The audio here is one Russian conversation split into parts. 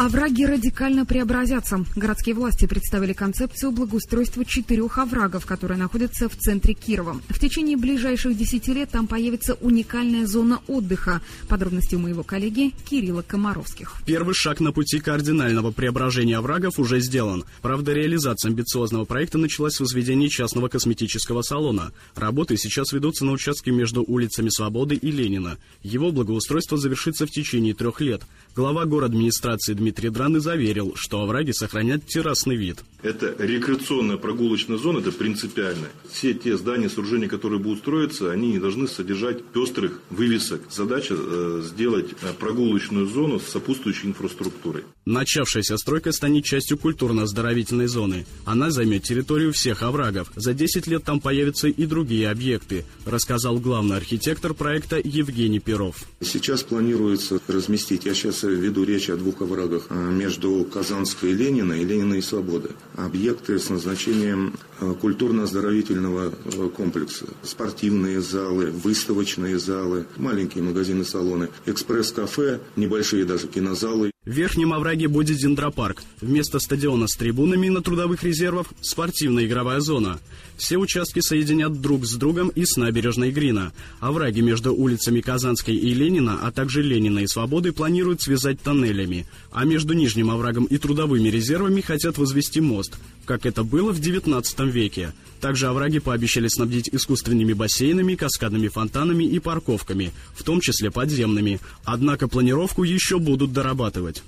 Овраги радикально преобразятся. Городские власти представили концепцию благоустройства четырех оврагов, которые находятся в центре Кирова. В течение ближайших десяти лет там появится уникальная зона отдыха. Подробности у моего коллеги Кирилла Комаровских. Первый шаг на пути кардинального преображения оврагов уже сделан. Правда, реализация амбициозного проекта началась с возведения частного косметического салона. Работы сейчас ведутся на участке между улицами Свободы и Ленина. Его благоустройство завершится в течение трех лет. Глава город администрации Дмитрий Дмитрий Драны заверил, что овраги сохранят террасный вид. Это рекреационная прогулочная зона, это принципиально. Все те здания, сооружения, которые будут строиться, они не должны содержать пестрых вывесок. Задача э, сделать э, прогулочную зону с сопутствующей инфраструктурой. Начавшаяся стройка станет частью культурно-оздоровительной зоны. Она займет территорию всех оврагов. За 10 лет там появятся и другие объекты, рассказал главный архитектор проекта Евгений Перов. Сейчас планируется разместить, я сейчас веду речь о двух оврагах э, между Казанской и Ленина и Ленина и Свободы. Объекты с назначением э, культурно-оздоровительного э, комплекса. Спортивные залы, выставочные залы, маленькие магазины-салоны, экспресс-кафе, небольшие даже кинозалы. В Верхнем овраге будет дендропарк. Вместо стадиона с трибунами на трудовых резервах – спортивная игровая зона. Все участки соединят друг с другом и с набережной Грина. Овраги между улицами Казанской и Ленина, а также Ленина и Свободы планируют связать тоннелями. А между Нижним оврагом и трудовыми резервами хотят возвести мост, как это было в XIX веке. Также овраги пообещали снабдить искусственными бассейнами, каскадными фонтанами и парковками, в том числе подземными. Однако планировку еще будут дорабатывать.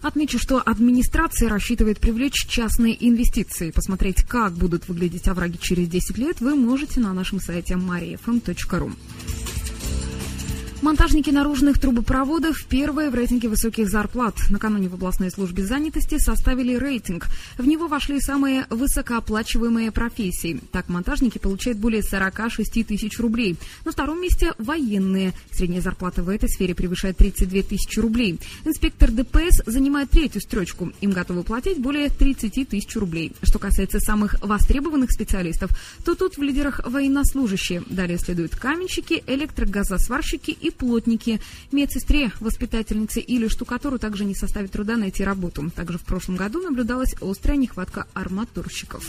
Отмечу, что администрация рассчитывает привлечь частные инвестиции. Посмотреть, как будут выглядеть овраги через 10 лет, вы можете на нашем сайте mariafm.ru. Монтажники наружных трубопроводов первые в рейтинге высоких зарплат. Накануне в областной службе занятости составили рейтинг. В него вошли самые высокооплачиваемые профессии. Так, монтажники получают более 46 тысяч рублей. На втором месте военные. Средняя зарплата в этой сфере превышает 32 тысячи рублей. Инспектор ДПС занимает третью строчку. Им готовы платить более 30 тысяч рублей. Что касается самых востребованных специалистов, то тут в лидерах военнослужащие. Далее следуют каменщики, электрогазосварщики и плотники. Медсестре, воспитательнице или штукатуру также не составит труда найти работу. Также в прошлом году наблюдалась острая нехватка арматурщиков.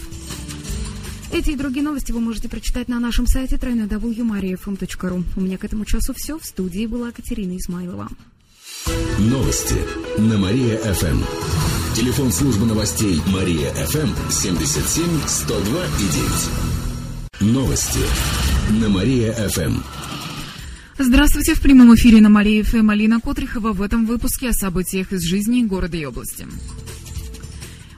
Эти и другие новости вы можете прочитать на нашем сайте www.mariafm.ru. У меня к этому часу все. В студии была Катерина Измайлова. Новости на Мария-ФМ. Телефон службы новостей Мария-ФМ 77 102 и 9. Новости на Мария-ФМ. Здравствуйте, в прямом эфире на Марии ФМ Алина Котрихова в этом выпуске о событиях из жизни города и области.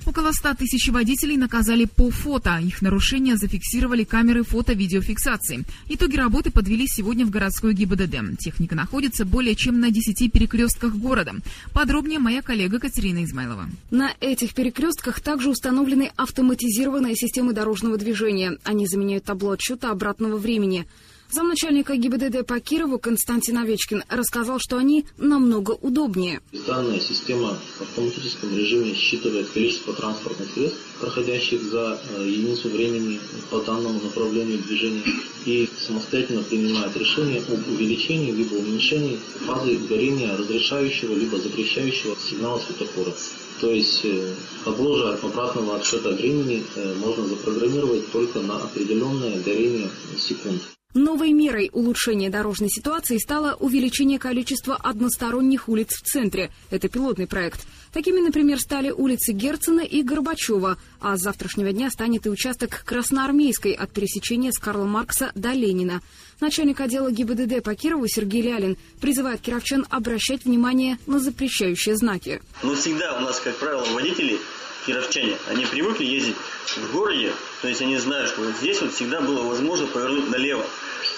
Около 100 тысяч водителей наказали по фото. Их нарушения зафиксировали камеры фото-видеофиксации. Итоги работы подвели сегодня в городской ГИБДД. Техника находится более чем на 10 перекрестках города. Подробнее моя коллега Катерина Измайлова. На этих перекрестках также установлены автоматизированные системы дорожного движения. Они заменяют табло отсчета обратного времени. Замначальника ГИБДД по Кирову Константин Овечкин рассказал, что они намного удобнее. Данная система в автоматическом режиме считывает количество транспортных средств, проходящих за э, единицу времени по данному направлению движения и самостоятельно принимает решение об увеличении либо уменьшении фазы горения разрешающего либо запрещающего сигнала светофора. То есть э, табло же обратного отсчета времени э, можно запрограммировать только на определенное горение секунд. Новой мерой улучшения дорожной ситуации стало увеличение количества односторонних улиц в центре. Это пилотный проект. Такими, например, стали улицы Герцена и Горбачева, а с завтрашнего дня станет и участок Красноармейской от пересечения с Карла Маркса до Ленина. Начальник отдела ГИБДД по Кирову Сергей Лялин призывает кировчан обращать внимание на запрещающие знаки. Но всегда у нас, как правило, водители кировчане, они привыкли ездить в городе, то есть они знают, что вот здесь вот всегда было возможно повернуть налево.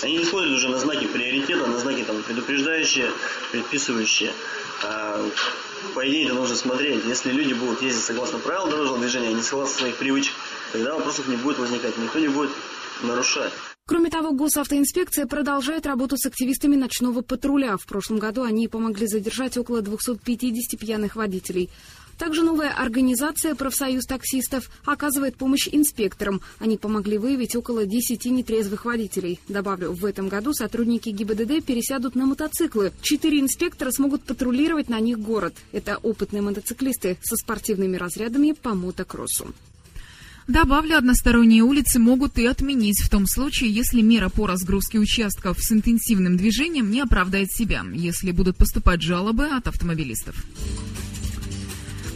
Они не смотрят уже на знаки приоритета, на знаки там, предупреждающие, предписывающие. А, по идее, это нужно смотреть. Если люди будут ездить согласно правилам дорожного движения, а не согласно своих привычек, тогда вопросов не будет возникать, никто не будет нарушать. Кроме того, госавтоинспекция продолжает работу с активистами ночного патруля. В прошлом году они помогли задержать около 250 пьяных водителей. Также новая организация «Профсоюз таксистов» оказывает помощь инспекторам. Они помогли выявить около 10 нетрезвых водителей. Добавлю, в этом году сотрудники ГИБДД пересядут на мотоциклы. Четыре инспектора смогут патрулировать на них город. Это опытные мотоциклисты со спортивными разрядами по мотокроссу. Добавлю, односторонние улицы могут и отменить в том случае, если мера по разгрузке участков с интенсивным движением не оправдает себя, если будут поступать жалобы от автомобилистов.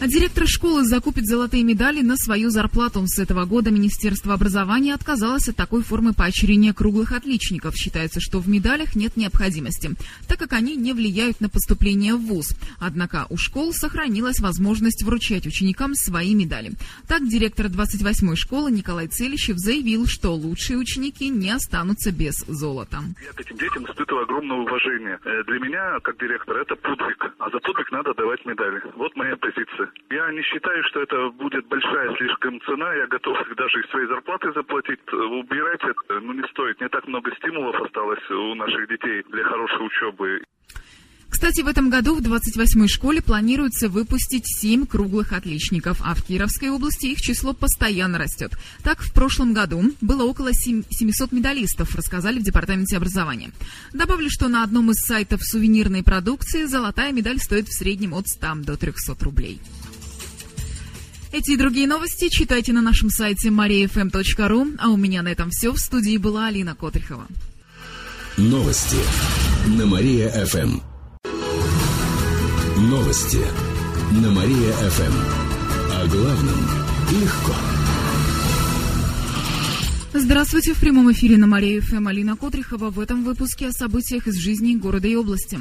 А директор школы закупит золотые медали на свою зарплату. С этого года Министерство образования отказалось от такой формы поощрения круглых отличников. Считается, что в медалях нет необходимости, так как они не влияют на поступление в ВУЗ. Однако у школ сохранилась возможность вручать ученикам свои медали. Так, директор 28-й школы Николай Целищев заявил, что лучшие ученики не останутся без золота. Я к этим детям испытываю огромное уважение. Э, для меня, как директор, это подвиг. А за подвиг надо давать медали. Вот моя позиция. Я не считаю, что это будет большая слишком цена. Я готов даже из своей зарплаты заплатить. Убирать это ну, не стоит. Не так много стимулов осталось у наших детей для хорошей учебы. Кстати, в этом году в 28-й школе планируется выпустить 7 круглых отличников, а в Кировской области их число постоянно растет. Так, в прошлом году было около 700 медалистов, рассказали в Департаменте образования. Добавлю, что на одном из сайтов сувенирной продукции золотая медаль стоит в среднем от 100 до 300 рублей. Эти и другие новости читайте на нашем сайте mariafm.ru. А у меня на этом все. В студии была Алина Котрихова. Новости на Мария-ФМ. Новости на Мария-ФМ. О главном легко. Здравствуйте. В прямом эфире на Мария-ФМ Алина Котрихова. В этом выпуске о событиях из жизни города и области.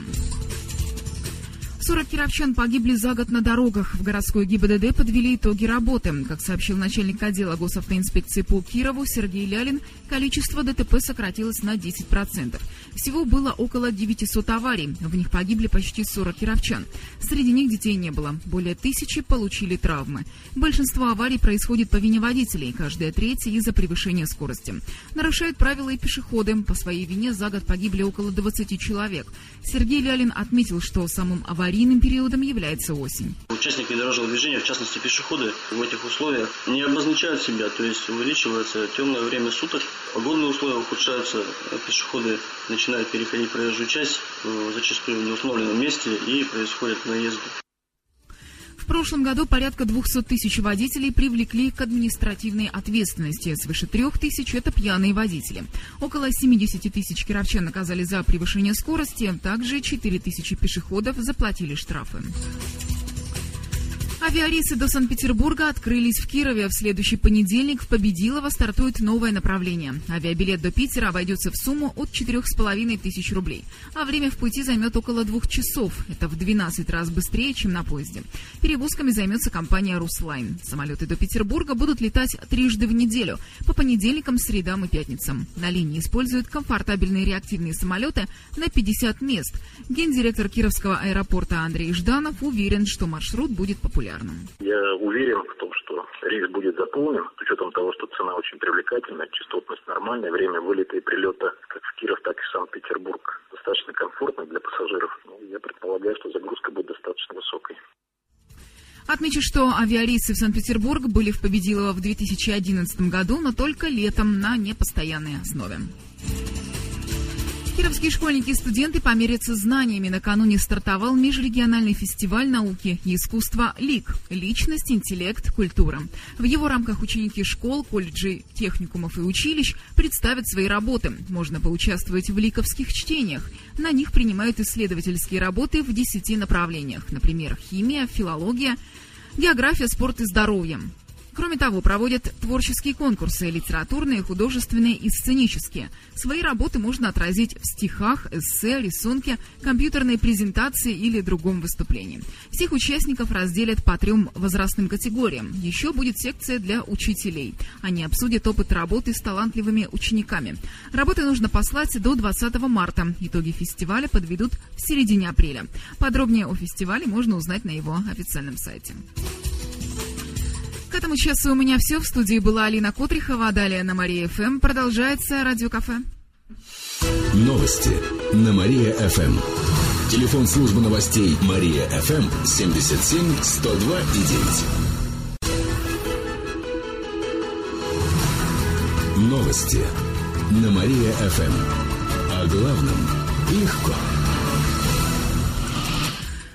40 кировчан погибли за год на дорогах. В городской ГИБДД подвели итоги работы. Как сообщил начальник отдела госавтоинспекции по Кирову Сергей Лялин, количество ДТП сократилось на 10%. Всего было около 900 аварий. В них погибли почти 40 кировчан. Среди них детей не было. Более тысячи получили травмы. Большинство аварий происходит по вине водителей, каждая третья из-за превышения скорости. Нарушают правила и пешеходы. По своей вине за год погибли около 20 человек. Сергей Лялин отметил, что самым аварийным аварийным периодом является осень. Участники дорожного движения, в частности пешеходы, в этих условиях не обозначают себя, то есть увеличивается темное время суток, погодные условия ухудшаются, пешеходы начинают переходить проезжую часть, э, зачастую в неустановленном месте и происходят наезды. В прошлом году порядка 200 тысяч водителей привлекли к административной ответственности. Свыше трех тысяч – это пьяные водители. Около 70 тысяч кировчан наказали за превышение скорости. Также 4 тысячи пешеходов заплатили штрафы. Авиарейсы до Санкт-Петербурга открылись в Кирове. В следующий понедельник в Победилово стартует новое направление. Авиабилет до Питера обойдется в сумму от 4,5 тысяч рублей. А время в пути займет около двух часов. Это в 12 раз быстрее, чем на поезде. Перевозками займется компания «Руслайн». Самолеты до Петербурга будут летать трижды в неделю. По понедельникам, средам и пятницам. На линии используют комфортабельные реактивные самолеты на 50 мест. Гендиректор Кировского аэропорта Андрей Жданов уверен, что маршрут будет популярным популярным. Я уверен в том, что рейс будет заполнен, с учетом того, что цена очень привлекательная, частотность нормальная, время вылета и прилета как в Киров, так и в Санкт-Петербург достаточно комфортно для пассажиров. Ну, я предполагаю, что загрузка будет достаточно высокой. Отмечу, что авиарейсы в Санкт-Петербург были в Победилово в 2011 году, но только летом на непостоянной основе. Кировские школьники и студенты померятся знаниями. Накануне стартовал межрегиональный фестиваль науки и искусства ЛИК – «Личность, интеллект, культура». В его рамках ученики школ, колледжей, техникумов и училищ представят свои работы. Можно поучаствовать в ликовских чтениях. На них принимают исследовательские работы в десяти направлениях. Например, химия, филология, география, спорт и здоровье. Кроме того, проводят творческие конкурсы – литературные, художественные и сценические. Свои работы можно отразить в стихах, эссе, рисунке, компьютерной презентации или другом выступлении. Всех участников разделят по трем возрастным категориям. Еще будет секция для учителей. Они обсудят опыт работы с талантливыми учениками. Работы нужно послать до 20 марта. Итоги фестиваля подведут в середине апреля. Подробнее о фестивале можно узнать на его официальном сайте. Этому часу у меня все. В студии была Алина Котрихова, а далее на Мария ФМ продолжается радиокафе. Новости на Мария ФМ. Телефон службы новостей Мария ФМ 77 102 и 9. Новости на Мария ФМ. О главном легко.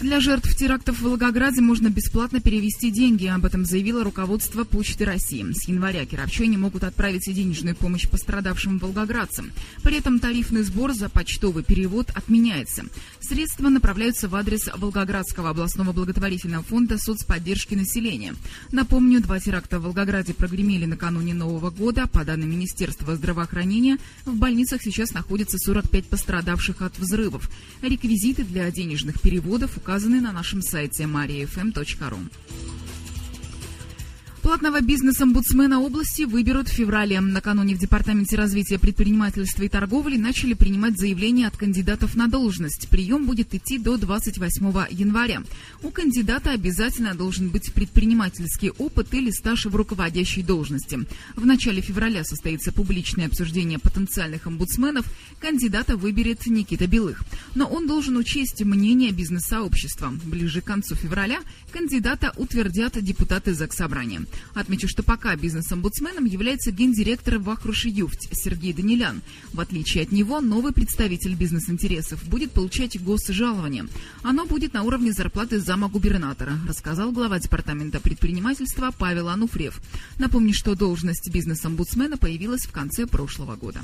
Для жертв терактов в Волгограде можно бесплатно перевести деньги. Об этом заявило руководство Почты России. С января кировчане могут отправить денежную помощь пострадавшим волгоградцам. При этом тарифный сбор за почтовый перевод отменяется. Средства направляются в адрес Волгоградского областного благотворительного фонда соцподдержки населения. Напомню, два теракта в Волгограде прогремели накануне Нового года. По данным Министерства здравоохранения, в больницах сейчас находится 45 пострадавших от взрывов. Реквизиты для денежных переводов указаны на нашем сайте mariafm.ru. Платного бизнес-омбудсмена области выберут в феврале. Накануне в Департаменте развития предпринимательства и торговли начали принимать заявления от кандидатов на должность. Прием будет идти до 28 января. У кандидата обязательно должен быть предпринимательский опыт или стаж в руководящей должности. В начале февраля состоится публичное обсуждение потенциальных омбудсменов. Кандидата выберет Никита Белых. Но он должен учесть мнение бизнес-сообщества. Ближе к концу февраля кандидата утвердят депутаты Заксобрания. Отмечу, что пока бизнес-омбудсменом является гендиректор Вахруши Юфть Сергей Данилян. В отличие от него, новый представитель бизнес-интересов будет получать госжалование. Оно будет на уровне зарплаты зама губернатора, рассказал глава департамента предпринимательства Павел Ануфриев. Напомню, что должность бизнес-омбудсмена появилась в конце прошлого года.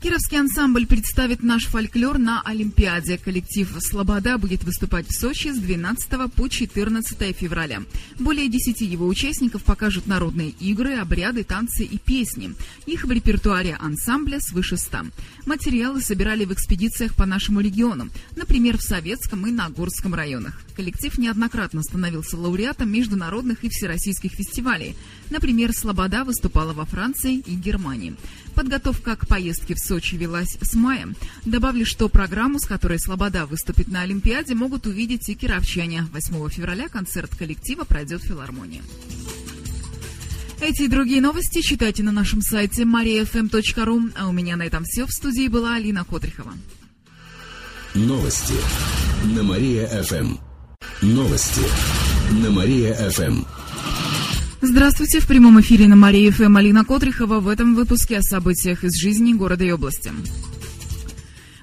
Кировский ансамбль представит наш фольклор на Олимпиаде. Коллектив «Слобода» будет выступать в Сочи с 12 по 14 февраля. Более 10 его участников покажут народные игры, обряды, танцы и песни. Их в репертуаре ансамбля свыше 100. Материалы собирали в экспедициях по нашему региону, например, в Советском и Нагорском районах. Коллектив неоднократно становился лауреатом международных и всероссийских фестивалей. Например, «Слобода» выступала во Франции и Германии. Подготовка к поездке в Сочи велась с мая. Добавлю, что программу, с которой «Слобода» выступит на Олимпиаде, могут увидеть и кировчане. 8 февраля концерт коллектива пройдет в филармонии. Эти и другие новости читайте на нашем сайте mariafm.ru. А у меня на этом все. В студии была Алина Котрихова. Новости на Мария-ФМ. Новости на Мария-ФМ. Здравствуйте, в прямом эфире на Мария ФМ Алина Котрихова в этом выпуске о событиях из жизни города и области.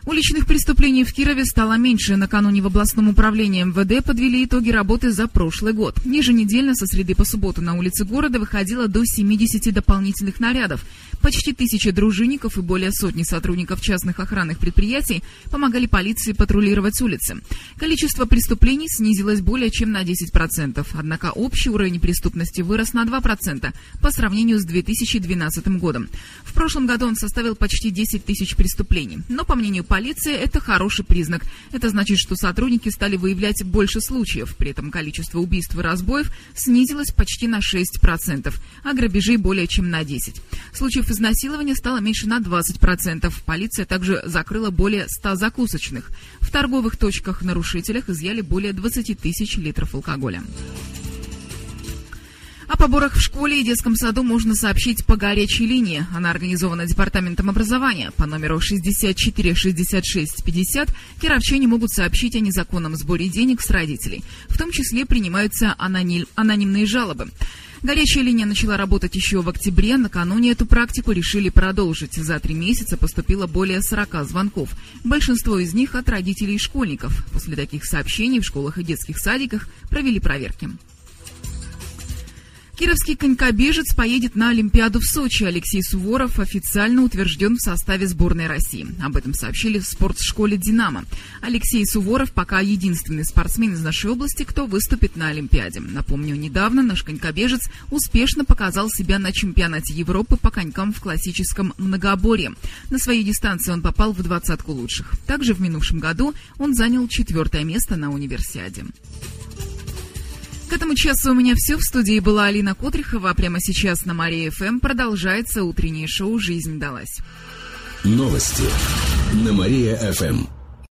Уличных преступлений в Кирове стало меньше. Накануне в областном управлении МВД подвели итоги работы за прошлый год. Еженедельно со среды по субботу на улицы города выходило до 70 дополнительных нарядов. Почти тысяча дружинников и более сотни сотрудников частных охранных предприятий помогали полиции патрулировать улицы. Количество преступлений снизилось более чем на 10%, однако общий уровень преступности вырос на 2% по сравнению с 2012 годом. В прошлом году он составил почти 10 тысяч преступлений. Но, по мнению полиции, это хороший признак. Это значит, что сотрудники стали выявлять больше случаев. При этом количество убийств и разбоев снизилось почти на 6%, а грабежей более чем на 10%. Случаев изнасилования стало меньше на 20%. Полиция также закрыла более 100 закусочных. В торговых точках-нарушителях изъяли более 20 тысяч литров алкоголя. О поборах в школе и детском саду можно сообщить по горячей линии. Она организована Департаментом образования. По номеру 64 66 50 кировчане могут сообщить о незаконном сборе денег с родителей. В том числе принимаются аноним, анонимные жалобы. Горячая линия начала работать еще в октябре. Накануне эту практику решили продолжить. За три месяца поступило более 40 звонков. Большинство из них от родителей и школьников. После таких сообщений в школах и детских садиках провели проверки. Кировский конькобежец поедет на Олимпиаду в Сочи. Алексей Суворов официально утвержден в составе сборной России. Об этом сообщили в спортшколе «Динамо». Алексей Суворов пока единственный спортсмен из нашей области, кто выступит на Олимпиаде. Напомню, недавно наш конькобежец успешно показал себя на чемпионате Европы по конькам в классическом многоборье. На своей дистанции он попал в двадцатку лучших. Также в минувшем году он занял четвертое место на универсиаде. К этому часу у меня все. В студии была Алина Котрихова. Прямо сейчас на Мария ФМ продолжается утреннее шоу «Жизнь далась». Новости на Мария ФМ.